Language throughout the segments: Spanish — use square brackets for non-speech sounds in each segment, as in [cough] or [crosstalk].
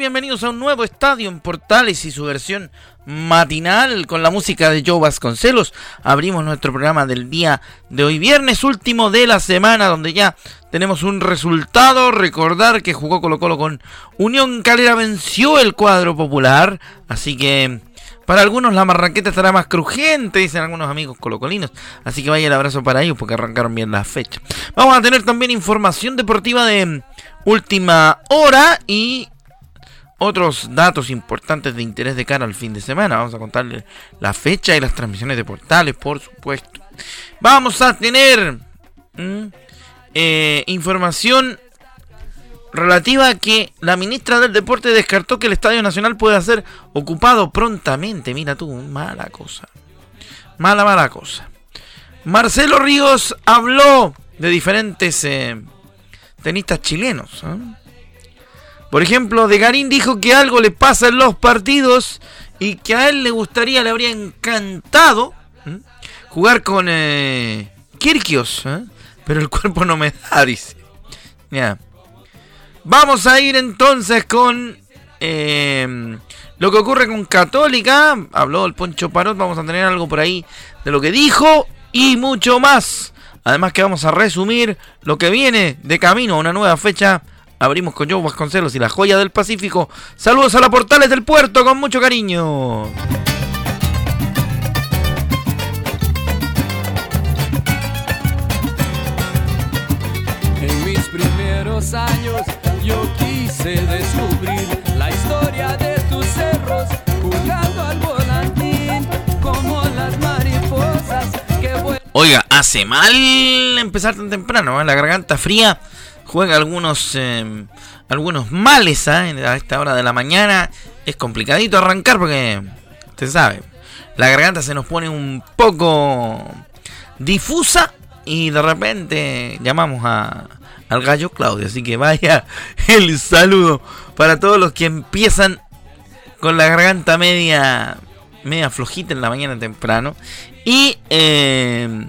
Bienvenidos a un nuevo estadio en Portales y su versión matinal con la música de Joe Vasconcelos. Abrimos nuestro programa del día de hoy, viernes último de la semana, donde ya tenemos un resultado. Recordar que jugó Colo Colo con Unión Calera, venció el cuadro popular, así que para algunos la marraqueta estará más crujiente, dicen algunos amigos colocolinos. Así que vaya el abrazo para ellos porque arrancaron bien la fecha. Vamos a tener también información deportiva de última hora y otros datos importantes de interés de cara al fin de semana. Vamos a contarles la fecha y las transmisiones de portales, por supuesto. Vamos a tener eh, información relativa a que la ministra del Deporte descartó que el Estadio Nacional pueda ser ocupado prontamente. Mira tú, mala cosa. Mala, mala cosa. Marcelo Ríos habló de diferentes eh, tenistas chilenos. ¿eh? Por ejemplo, De Garín dijo que algo le pasa en los partidos y que a él le gustaría, le habría encantado jugar con eh, Kirkios, ¿eh? pero el [laughs] cuerpo no me da, dice. Vamos a ir entonces con em, lo que ocurre con Católica. Habló el Poncho Parot, vamos a tener algo por ahí de lo que dijo y mucho más. Además que vamos a resumir lo que viene de camino a una nueva fecha Abrimos con Joe Vasconcelos y la joya del Pacífico. Saludos a la Portales del Puerto con mucho cariño. En mis primeros años yo quise descubrir la historia de tus cerros, jugando al volantín como las mariposas que Oiga, hace mal empezar tan temprano, ¿eh? la garganta fría juega algunos, em, algunos males ¿ah? a esta hora de la mañana. Es complicadito arrancar porque, usted sabe, la garganta se nos pone un poco difusa y de repente llamamos a, al gallo Claudio. Así que vaya [laughs] el saludo para todos los que empiezan con la garganta media, media flojita en la mañana temprano y em,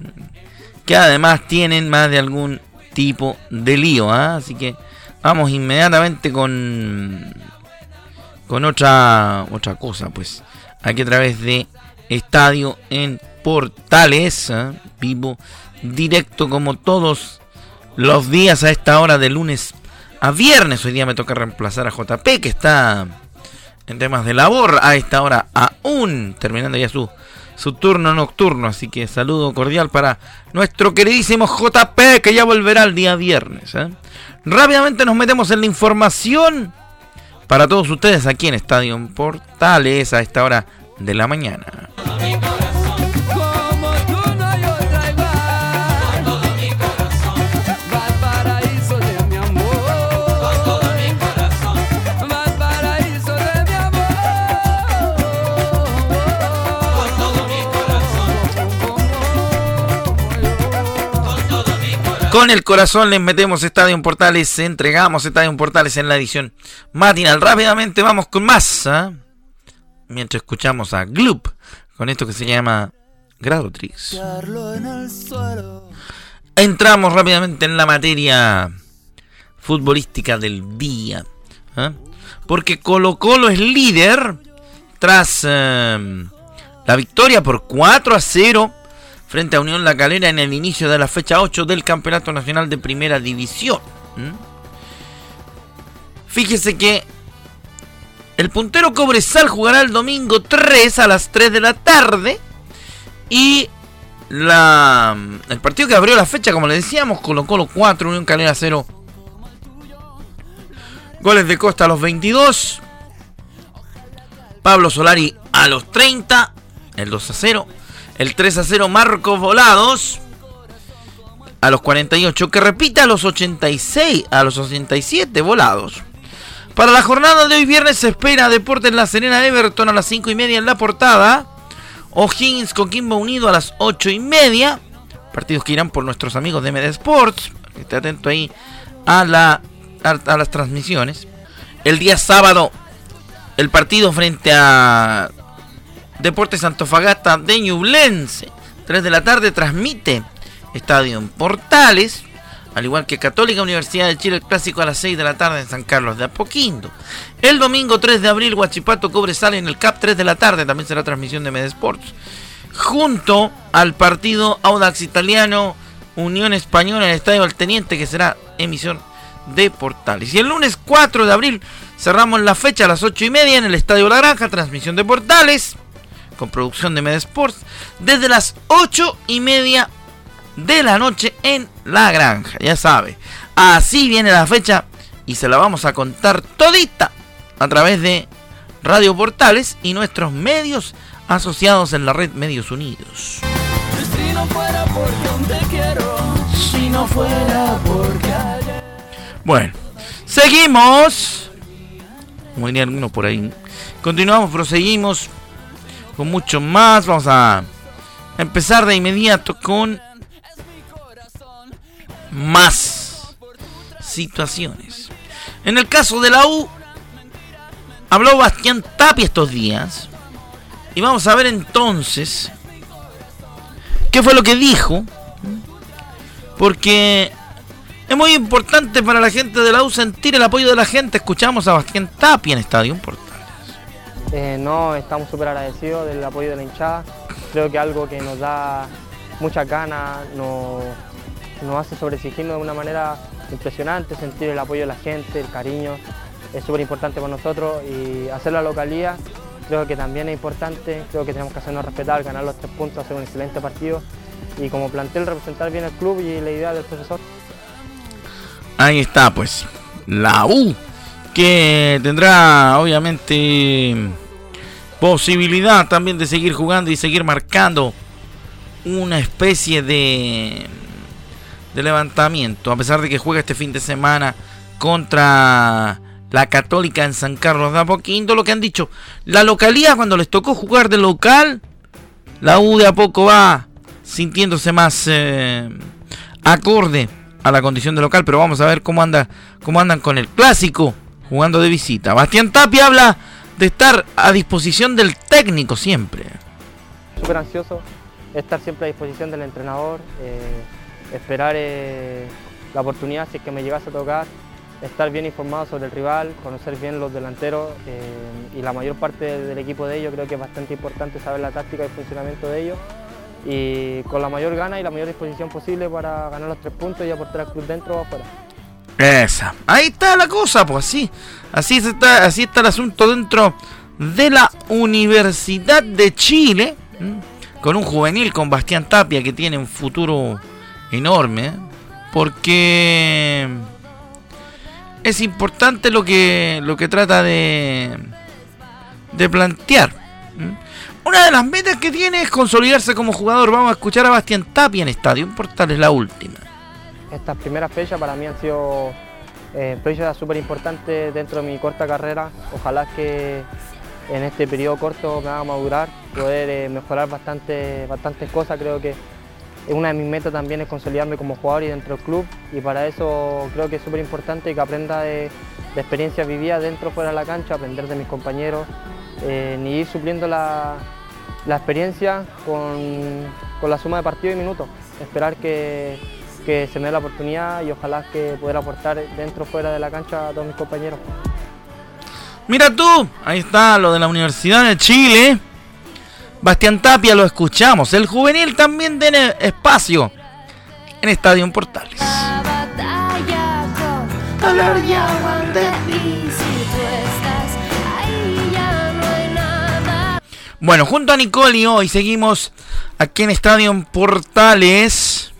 que además tienen más de algún tipo de lío. ¿ah? Así que vamos inmediatamente con, con otra, otra cosa. Pues aquí a través de Estadio en Portales, ¿ah? vivo directo como todos los días a esta hora de lunes a viernes. Hoy día me toca reemplazar a JP que está en temas de labor a esta hora aún terminando ya su su turno nocturno. Así que saludo cordial para nuestro queridísimo JP que ya volverá el día viernes. ¿eh? Rápidamente nos metemos en la información para todos ustedes aquí en Estadio Portales a esta hora de la mañana. Con el corazón les metemos Estadio Portales, entregamos Estadio Portales en la edición matinal. Rápidamente vamos con más. ¿ah? Mientras escuchamos a Gloop con esto que se llama Grado Trix. Entramos rápidamente en la materia futbolística del día. ¿ah? Porque Colo Colo es líder tras eh, la victoria por 4 a 0 frente a Unión La Calera en el inicio de la fecha 8 del Campeonato Nacional de Primera División. Fíjese que el puntero Cobresal jugará el domingo 3 a las 3 de la tarde. Y la, el partido que abrió la fecha, como le decíamos, colocó los 4, Unión Calera 0. Goles de Costa a los 22. Pablo Solari a los 30. El 2 a 0. El 3 a 0 Marcos Volados. A los 48. Que repita a los 86. A los 87 volados. Para la jornada de hoy viernes se espera Deportes La Serena Everton a las 5 y media en la portada. O'Higgins Coquimbo Unido a las 8 y media. Partidos que irán por nuestros amigos de Med Sports. Esté atento ahí a, la, a, las transmisiones. El día sábado, el partido frente a Deportes Antofagasta de Ñublense. 3 de la tarde transmite Estadio en Portales. Al igual que Católica Universidad de Chile, el clásico a las 6 de la tarde en San Carlos de Apoquindo. El domingo 3 de abril, Huachipato Cobresal en el CAP 3 de la tarde. También será transmisión de Medesports. Junto al partido Audax Italiano, Unión Española en el Estadio Alteniente, que será emisión de Portales. Y el lunes 4 de abril cerramos la fecha a las 8 y media en el Estadio La Granja, transmisión de Portales, con producción de Medesports, desde las 8 y media de la noche en la granja. Ya sabe, así viene la fecha y se la vamos a contar todita a través de Radio Portales y nuestros medios asociados en la red Medios Unidos. Si no fuera porque quiero, si no fuera porque Bueno, seguimos. Como diría alguno por ahí. Continuamos, proseguimos con mucho más. Vamos a empezar de inmediato con más situaciones. En el caso de la U, habló Bastián Tapia estos días. Y vamos a ver entonces qué fue lo que dijo. Porque es muy importante para la gente de la U sentir el apoyo de la gente. Escuchamos a Bastián Tapia en Estadio Portales. Eh, no, estamos súper agradecidos del apoyo de la hinchada. Creo que algo que nos da mucha ganas, nos nos hace sobreexigirnos de una manera impresionante, sentir el apoyo de la gente, el cariño, es súper importante para nosotros y hacer la localía creo que también es importante, creo que tenemos que hacernos respetar, ganar los tres puntos, hacer un excelente partido y como plantel representar bien el club y la idea del profesor. Ahí está pues, la U, que tendrá obviamente posibilidad también de seguir jugando y seguir marcando una especie de de levantamiento, a pesar de que juega este fin de semana contra la Católica en San Carlos de Apoquindo, lo que han dicho, la localidad cuando les tocó jugar de local, la U de a poco va sintiéndose más eh, acorde a la condición de local, pero vamos a ver cómo anda, cómo andan con el clásico jugando de visita. Bastián Tapia habla de estar a disposición del técnico siempre. Súper ansioso, estar siempre a disposición del entrenador. Eh esperar eh, la oportunidad si es que me llegase a tocar, estar bien informado sobre el rival, conocer bien los delanteros eh, y la mayor parte del equipo de ellos creo que es bastante importante saber la táctica y el funcionamiento de ellos y con la mayor gana y la mayor disposición posible para ganar los tres puntos y aportar al club dentro o afuera. Esa. Ahí está la cosa, pues así. Así está, así está el asunto dentro de la Universidad de Chile. Con un juvenil, con Bastián Tapia, que tiene un futuro enorme, porque es importante lo que, lo que trata de, de plantear. Una de las metas que tiene es consolidarse como jugador. Vamos a escuchar a Bastián Tapia en Estadio Portal, es la última. Estas primeras fechas para mí han sido eh, fechas súper importantes dentro de mi corta carrera. Ojalá que en este periodo corto me haga madurar, poder eh, mejorar bastante, bastantes cosas. Creo que una de mis metas también es consolidarme como jugador y dentro del club y para eso creo que es súper importante que aprenda de, experiencias vividas dentro o fuera de la cancha, aprender de mis compañeros, eh, ir supliendo la, experiencia con, la suma de partidos y minutos. Esperar que, se me dé la oportunidad y ojalá que poder aportar dentro o fuera de la cancha a todos mis compañeros. Mira tú, ahí está lo de la Universidad de Chile. Bastián Tapia lo escuchamos. El juvenil también tiene espacio en Estadio Portales. Bueno, junto a Nicole y hoy seguimos aquí en Estadio Portales.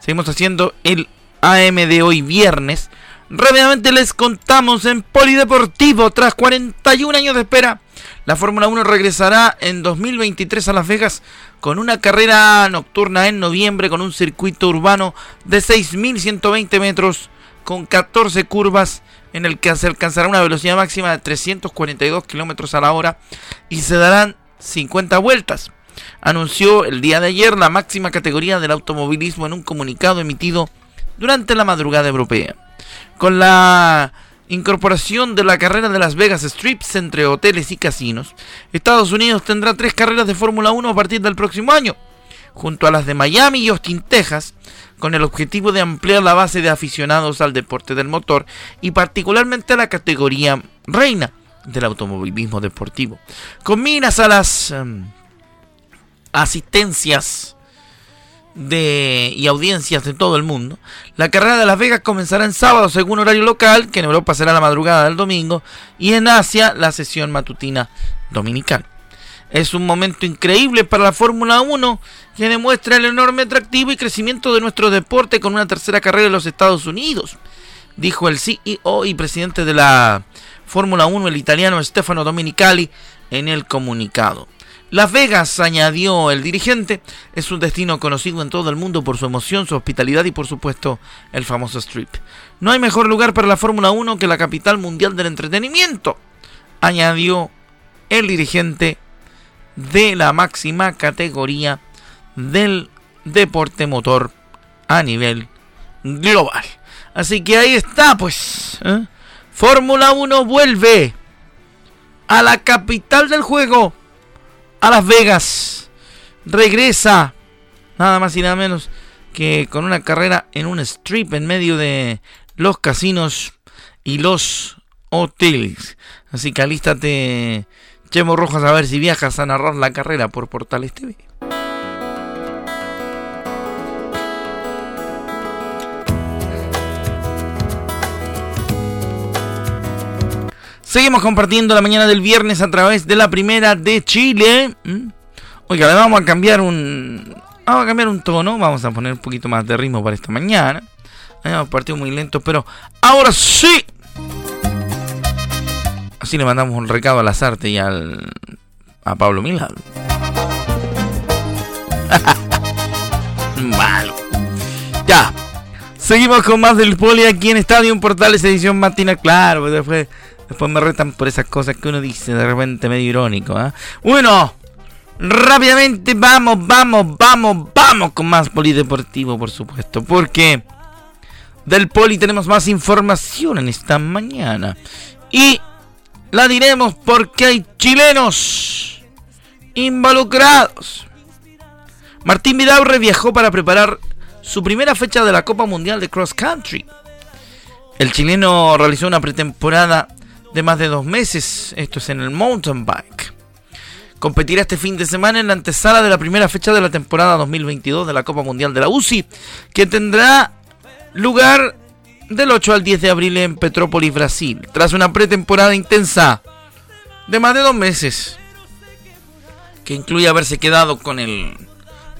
Seguimos haciendo el AM de hoy viernes. Rápidamente les contamos en Polideportivo, tras 41 años de espera, la Fórmula 1 regresará en 2023 a Las Vegas con una carrera nocturna en noviembre con un circuito urbano de 6.120 metros con 14 curvas en el que se alcanzará una velocidad máxima de 342 kilómetros a la hora y se darán 50 vueltas. Anunció el día de ayer la máxima categoría del automovilismo en un comunicado emitido durante la madrugada europea. Con la incorporación de la carrera de Las Vegas Strips entre hoteles y casinos, Estados Unidos tendrá tres carreras de Fórmula 1 a partir del próximo año, junto a las de Miami y Austin, Texas, con el objetivo de ampliar la base de aficionados al deporte del motor y particularmente a la categoría reina del automovilismo deportivo. Con a las em, asistencias de, y audiencias de todo el mundo, la carrera de Las Vegas comenzará en sábado según horario local, que en Europa será la madrugada del domingo, y en Asia la sesión matutina dominical. Es un momento increíble para la Fórmula 1 que demuestra el enorme atractivo y crecimiento de nuestro deporte con una tercera carrera en los Estados Unidos, dijo el CEO y presidente de la Fórmula 1, el italiano Stefano Domenicali, en el comunicado. Las Vegas, añadió el dirigente, es un destino conocido en todo el mundo por su emoción, su hospitalidad y por supuesto el famoso Strip. No hay mejor lugar para la Fórmula 1 que la capital mundial del entretenimiento, añadió el dirigente de la máxima categoría del deporte motor a nivel global. Así que ahí está, pues. ¿eh? Fórmula 1 vuelve a la capital del juego, a Las Vegas. Regresa, nada más y nada menos que con una carrera en un strip en medio de los casinos y los hoteles. Así que alístate Chemo Rojas a ver si viajas a narrar la carrera por Portales TV. Seguimos compartiendo la mañana del viernes a través de la primera de Chile. ¿Mm? Oiga, vamos a cambiar un. Vamos a cambiar un tono. Vamos a poner un poquito más de ritmo para esta mañana. Hemos partido muy lento, pero ahora sí. Así le mandamos un recado a las artes y al, a Pablo Milán. [laughs] Malo. Ya. Seguimos con más del poli aquí en Estadio Portales edición matina. Claro, pues después, me retan por esas cosas que uno dice de repente medio irónico. ¿eh? Bueno, rápidamente vamos, vamos, vamos, vamos con más polideportivo, por supuesto. Porque del poli tenemos más información en esta mañana. Y la diremos porque hay chilenos involucrados. Martín Vidaurre viajó para preparar su primera fecha de la Copa Mundial de Cross Country. El chileno realizó una pretemporada de más de dos meses, esto es en el mountain bike. Competirá este fin de semana en la antesala de la primera fecha de la temporada 2022 de la Copa Mundial de la UCI, que tendrá lugar del 8 al 10 de abril en Petrópolis, Brasil, tras una pretemporada intensa de más de dos meses, que incluye haberse quedado con el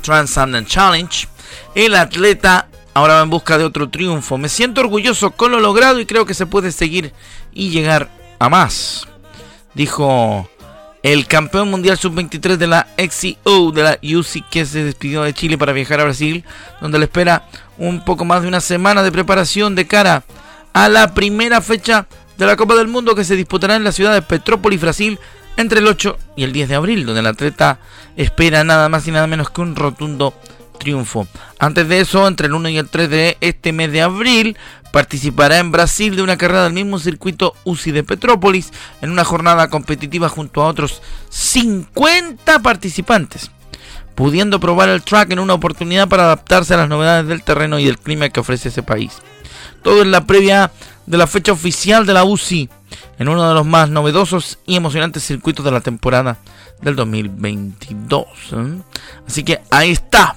Transcendent Challenge, el atleta ahora va en busca de otro triunfo. Me siento orgulloso con lo logrado y creo que se puede seguir y llegar a más, dijo el campeón mundial sub-23 de la XCO de la UC que se despidió de Chile para viajar a Brasil, donde le espera un poco más de una semana de preparación de cara a la primera fecha de la Copa del Mundo que se disputará en la ciudad de Petrópolis, Brasil, entre el 8 y el 10 de abril, donde el atleta espera nada más y nada menos que un rotundo triunfo. Antes de eso, entre el 1 y el 3 de este mes de abril, participará en Brasil de una carrera del mismo circuito UCI de Petrópolis, en una jornada competitiva junto a otros 50 participantes pudiendo probar el track en una oportunidad para adaptarse a las novedades del terreno y del clima que ofrece ese país. Todo en la previa de la fecha oficial de la UCI, en uno de los más novedosos y emocionantes circuitos de la temporada del 2022. ¿eh? Así que ahí está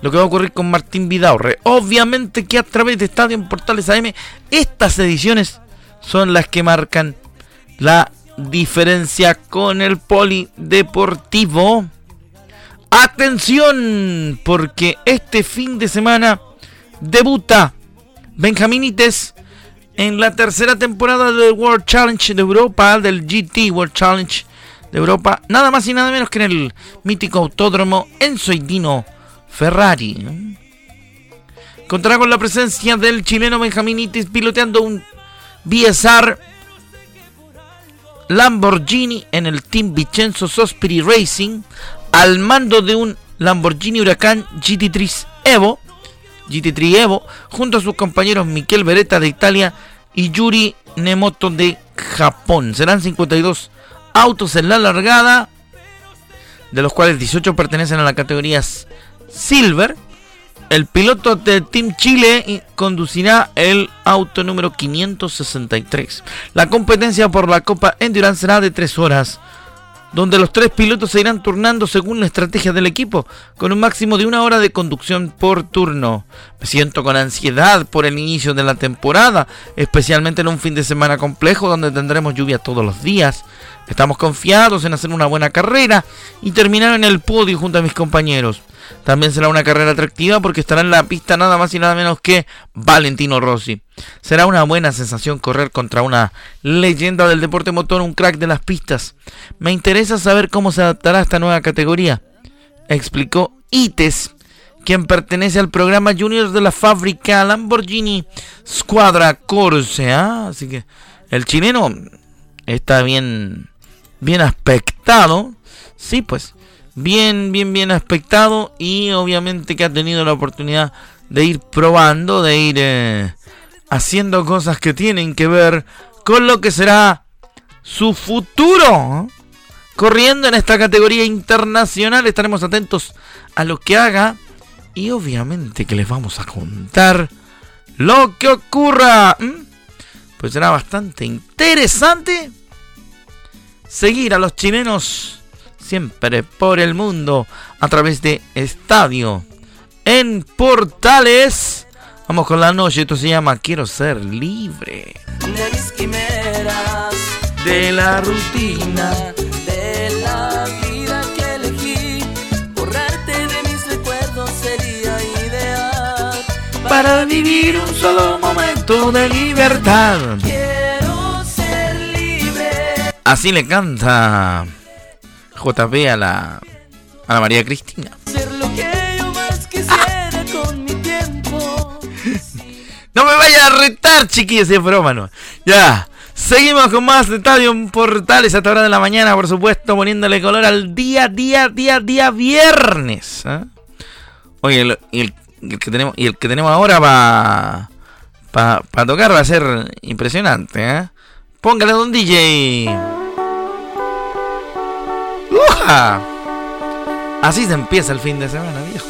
lo que va a ocurrir con Martín Vidaurre. Obviamente que a través de Estadio Portales AM, estas ediciones son las que marcan la diferencia con el polideportivo. Atención, porque este fin de semana debuta Benjaminites en la tercera temporada del World Challenge de Europa, del GT World Challenge de Europa, nada más y nada menos que en el mítico autódromo Enzo Dino Ferrari. Contará con la presencia del chileno Benjaminites piloteando un Biesar Lamborghini en el Team Vincenzo Sospiri Racing al mando de un Lamborghini Huracán GT3 Evo, GT3 Evo, junto a sus compañeros Miquel Beretta de Italia y Yuri Nemoto de Japón. Serán 52 autos en la largada, de los cuales 18 pertenecen a la categoría Silver. El piloto de Team Chile conducirá el auto número 563. La competencia por la Copa Endurance será de 3 horas donde los tres pilotos se irán turnando según la estrategia del equipo, con un máximo de una hora de conducción por turno. Me siento con ansiedad por el inicio de la temporada, especialmente en un fin de semana complejo donde tendremos lluvia todos los días. Estamos confiados en hacer una buena carrera y terminar en el podio junto a mis compañeros. También será una carrera atractiva porque estará en la pista nada más y nada menos que Valentino Rossi. Será una buena sensación correr contra una leyenda del deporte motor, un crack de las pistas. Me interesa saber cómo se adaptará a esta nueva categoría, explicó Ites, quien pertenece al programa Juniors de la fábrica Lamborghini Squadra Corse. ¿ah? Así que el chileno está bien, bien aspectado. Sí, pues bien, bien, bien aspectado y obviamente que ha tenido la oportunidad de ir probando, de ir eh, haciendo cosas que tienen que ver con lo que será su futuro. Corriendo en esta categoría internacional estaremos atentos a lo que haga y obviamente que les vamos a contar lo que ocurra. Pues será bastante interesante seguir a los chilenos siempre por el mundo a través de Estadio en Portales. Vamos con la noche, esto se llama Quiero ser libre. De mis quimeras, de la rutina, de la vida que elegí. Borrarte de mis recuerdos sería ideal. Para vivir un solo momento de libertad. Quiero ser libre. Así le canta JP a la, a la María Cristina. [laughs] No me vaya a retar, chiquillos, es broma, no. Ya. Seguimos con más de Estadio Portales a esta hora de la mañana, por supuesto, poniéndole color al día, día, día, día viernes. ¿eh? Oye, el, el, que tenemos, y el que tenemos ahora para pa, pa tocar va a ser impresionante. ¿eh? Póngale don DJ. ¡Uja! Así se empieza el fin de semana, viejo.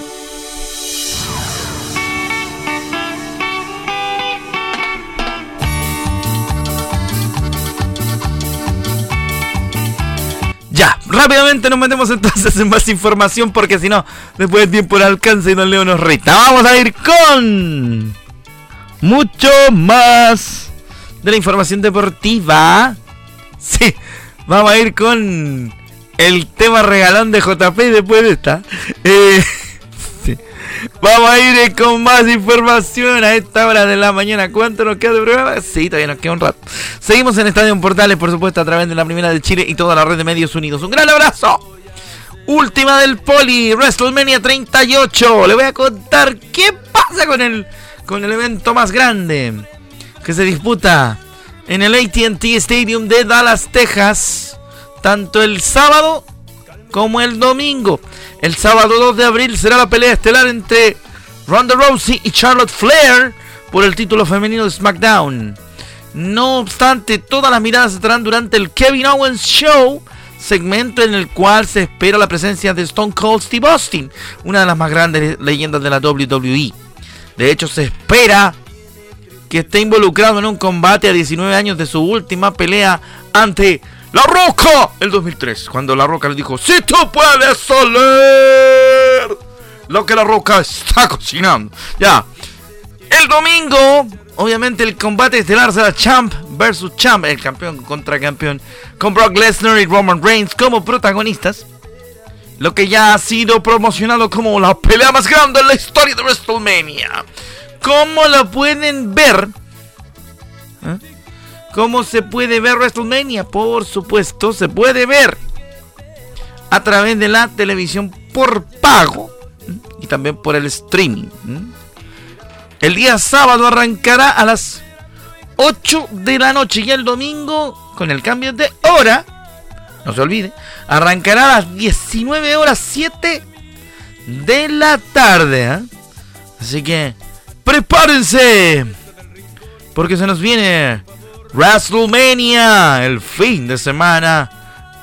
Ya, rápidamente nos metemos entonces en más información porque si no, después de tiempo el alcance y Don Leo nos rita. Vamos a ir con mucho más de la información deportiva. Sí, vamos a ir con el tema regalón de JP después de esta. Eh. [laughs] Vamos a ir con más información a esta hora de la mañana. ¿Cuánto nos queda de programa? Sí, todavía nos queda un rato. Seguimos en Estadio Portales, por supuesto, a través de la Primera de Chile y toda la red de medios unidos. Un gran abrazo. Última del Poli, WrestleMania 38. Le voy a contar qué pasa con el, con el evento más grande que se disputa en el ATT Stadium de Dallas, Texas. Tanto el sábado como el domingo. El sábado 2 de abril será la pelea estelar entre Ronda Rousey y Charlotte Flair por el título femenino de SmackDown. No obstante, todas las miradas estarán durante el Kevin Owens Show, segmento en el cual se espera la presencia de Stone Cold Steve Austin, una de las más grandes leyendas de la WWE. De hecho, se espera que esté involucrado en un combate a 19 años de su última pelea ante La Roca el 2003, cuando La Roca le dijo, si tú puedes oler lo que La Roca está cocinando. Ya, el domingo, obviamente el combate estelar será Champ versus Champ, el campeón contra campeón, con Brock Lesnar y Roman Reigns como protagonistas. Lo que ya ha sido promocionado como la pelea más grande en la historia de WrestleMania. ¿Cómo lo pueden ver? ¿Eh? ¿Cómo se puede ver WrestleMania? Por supuesto, se puede ver a través de la televisión por pago y también por el streaming. El día sábado arrancará a las 8 de la noche. Y el domingo, con el cambio de hora, no se olvide, arrancará a las 19 horas 7 de la tarde. ¿eh? Así que prepárense. Porque se nos viene WrestleMania, el fin de semana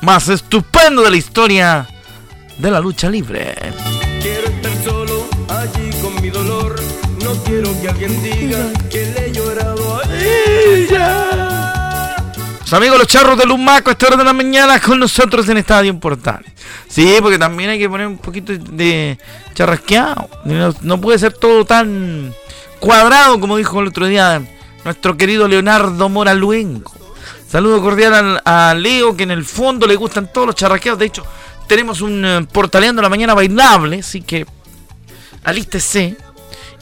más estupendo de la historia de la lucha libre. Quiero estar solo allí con mi dolor. No quiero que alguien diga que le he llorado a ella. Los amigos los charros de Lumaco a esta hora de la mañana con nosotros en Estadio Portales. Sí, porque también hay que poner un poquito de charrasqueado. No, no puede ser todo tan cuadrado como dijo el otro día nuestro querido Leonardo Mora Luengo. Saludo cordial a, Leo, que en el fondo le gustan todos los charrasqueados. De hecho, tenemos un eh, portaleando la mañana bailable, así que alístese.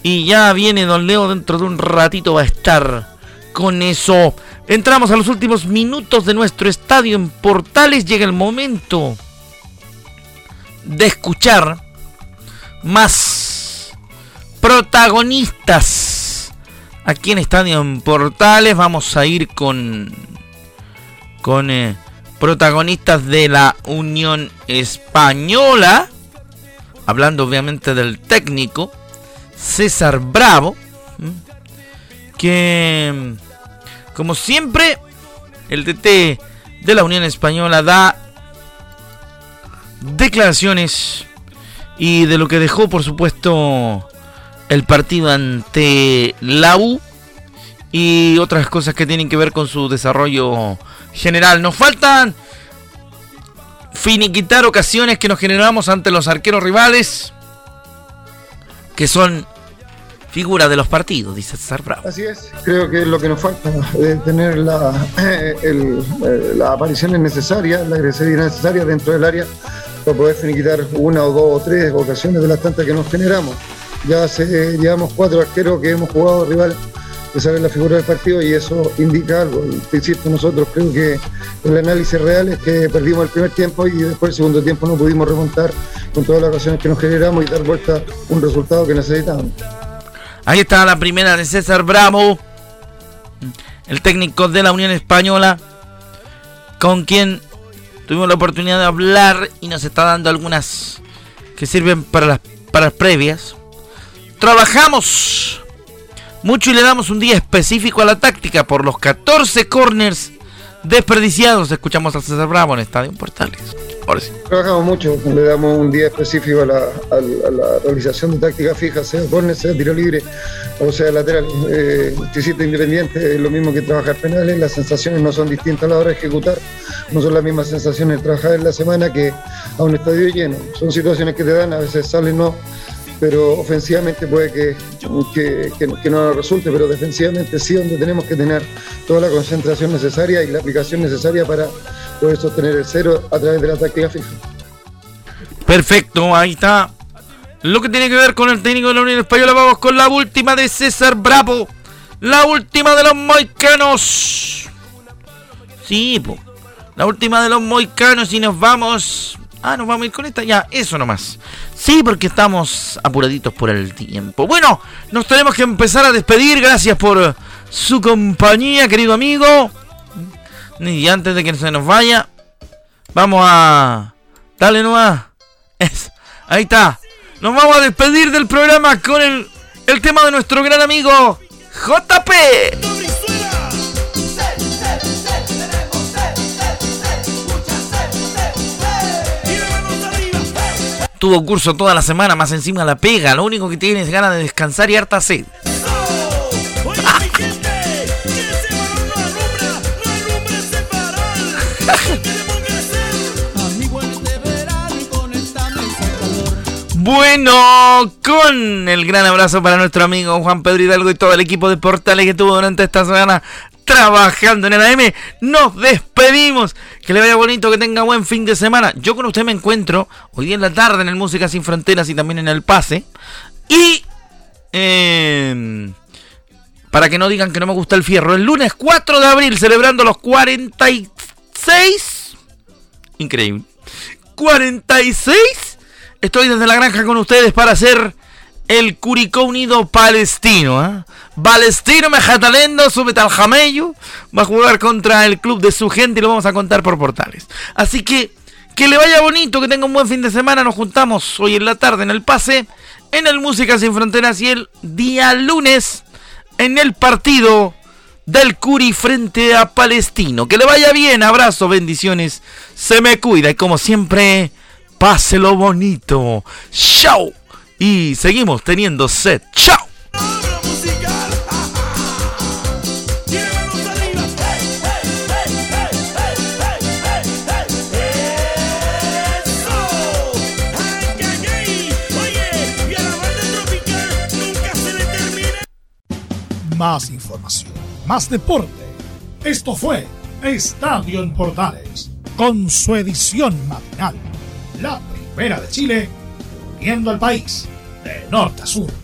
Y ya viene Don Leo dentro de un ratito va a estar con eso. Entramos a los últimos minutos de nuestro estadio en Portales. Llega el momento de escuchar más protagonistas aquí en Estadio en Portales. Vamos a ir con con eh, protagonistas de la Unión Española. Hablando obviamente del técnico César Bravo. Que como siempre el DT de la Unión Española da declaraciones y de lo que dejó por supuesto el partido ante la U y otras cosas que tienen que ver con su desarrollo general. Nos faltan finiquitar ocasiones que nos generamos ante los arqueros rivales que son figuras de los partidos, dice César Bravo. Así es, creo que es lo que nos falta, de tener la, el, eh, apariciones necesarias, la agresividad necesaria dentro del área para poder finiquitar una o dos o tres ocasiones de las tantas que nos generamos. Ya hace, llevamos cuatro arqueros que hemos jugado rival que saben la figura del partido y eso indica algo. Te insisto, nosotros creo que el análisis real es que perdimos el primer tiempo y después el segundo tiempo no pudimos remontar con todas las ocasiones que nos generamos y dar vuelta un resultado que necesitábamos. Ahí está la primera de César Bravo, el técnico de la Unión Española, con quien tuvimos la oportunidad de hablar y nos está dando algunas que sirven para las, para las previas. Trabajamos mucho y le damos un día específico a la táctica por los 14 corners desperdiciados. Escuchamos a César Bravo en Estadio Portales. Ahora sí. Trabajamos mucho, le damos un día específico a la, realización de tácticas fijas, sea córner, sea tiro libre o sea lateral. Eh, Independiente es lo mismo que trabajar penales, las sensaciones no son distintas a la hora de ejecutar, no son las mismas sensaciones de trabajar en la semana que a un estadio lleno. Son situaciones que te dan, a veces salen no, pero ofensivamente puede que, que, que- que no resulte, pero defensivamente sí, donde tenemos que tener toda la concentración necesaria y la aplicación necesaria para poder sostener el cero a través de la táctica fija. Perfecto, ahí está. Lo que tiene que ver con el técnico de la Unión Española, vamos con la última de César Bravo. La última de los moicanos. Sí, po. La última de los moicanos y nos vamos. Ah, nos vamos a ir con esta. Ya, eso nomás. Sí, porque estamos apuraditos por el tiempo. Bueno, nos tenemos que empezar a despedir. Gracias por su compañía, querido amigo. Y antes de que se nos vaya, vamos a. Dale nomás. Ahí está. Nos vamos a despedir del programa con el, el tema de nuestro gran amigo JP. Tuvo curso toda la semana, más encima la pega. Lo único que tiene es ganas de descansar y harta sed. Bueno, con el gran abrazo para nuestro amigo Juan Pedro Hidalgo y todo el equipo de Portales que estuvo durante esta semana trabajando en el AM, nos despedimos. Que le vaya bonito, que tenga buen fin de semana. Yo con usted me encuentro hoy día en la tarde en el Música Sin Fronteras y también en el Pase. Y... eh, para que no digan que no me gusta el fierro, el lunes 4 de abril celebrando los 46... Increíble. 46 Estoy desde la granja con ustedes para hacer el Curicó Unido Palestino. ¿eh? Palestino Mejatalendo, sube al Jamello. Va a jugar contra el club de su gente y lo vamos a contar por portales. Así que que le vaya bonito, que tenga un buen fin de semana. Nos juntamos hoy en la tarde en el pase, en el Música Sin Fronteras y el día lunes en el partido del Curi frente a Palestino. Que le vaya bien, abrazo, bendiciones, se me cuida y como siempre, páselo bonito. Chao. Y seguimos teniendo set. Chao. Más información, más deporte. Esto fue Estadio en Portales, con su edición matinal. La primera de Chile, viendo al país de norte a sur.